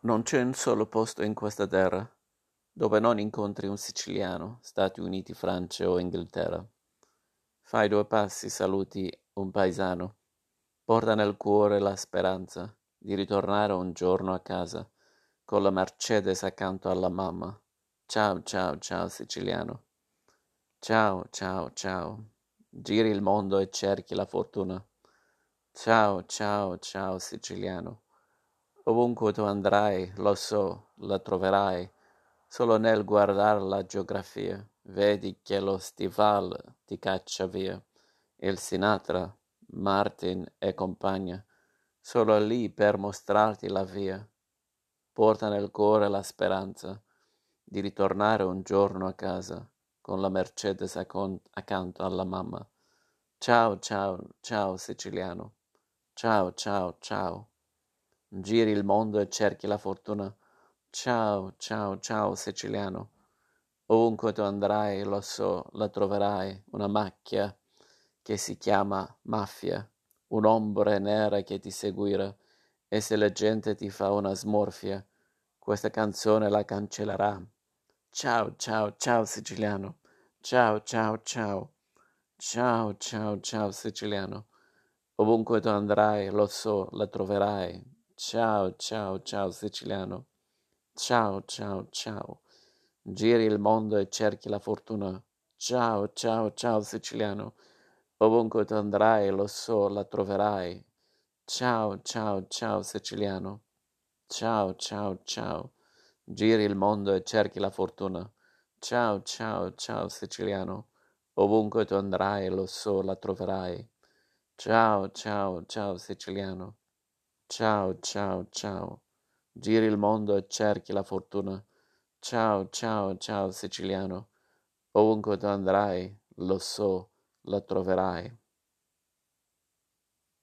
Non c'è un solo posto in questa terra dove non incontri un siciliano, Stati Uniti, Francia o Inghilterra. Fai due passi, saluti un paesano, porta nel cuore la speranza di ritornare un giorno a casa con la Mercedes accanto alla mamma. Ciao, ciao, ciao siciliano. Ciao, ciao, ciao. Giri il mondo e cerchi la fortuna. Ciao, ciao, ciao siciliano. Ovunque tu andrai, lo so, la troverai, solo nel guardare la geografia, vedi che lo stival ti caccia via. Il Sinatra, Martin e compagnia, solo lì per mostrarti la via. Porta nel cuore la speranza di ritornare un giorno a casa con la Mercedes accanto alla mamma. Ciao, ciao, ciao siciliano. Ciao, ciao, ciao. Giri il mondo e cerchi la fortuna. Ciao, ciao, ciao siciliano. Ovunque tu andrai, lo so, la troverai, una macchia che si chiama mafia, un'ombra nera che ti seguirà, e se la gente ti fa una smorfia, questa canzone la cancellerà. Ciao, ciao, ciao siciliano. Ciao, ciao, ciao. Ciao, ciao, ciao siciliano. Ovunque tu andrai, lo so, la troverai. Ciao, ciao, ciao siciliano. Ciao, ciao, ciao. Giri il mondo e cerchi la fortuna. Ciao, ciao, ciao siciliano. Ovunque tu andrai, lo so, la troverai. Ciao, ciao, ciao siciliano. Ciao, ciao, ciao. Giri il mondo e cerchi la fortuna. Ciao, ciao, ciao siciliano. Ovunque tu andrai, lo so, la troverai. Ciao, ciao, ciao siciliano. Ciao, ciao, ciao. Giri il mondo e cerchi la fortuna. Ciao, ciao, ciao siciliano. Ovunque tu andrai, lo so, la troverai.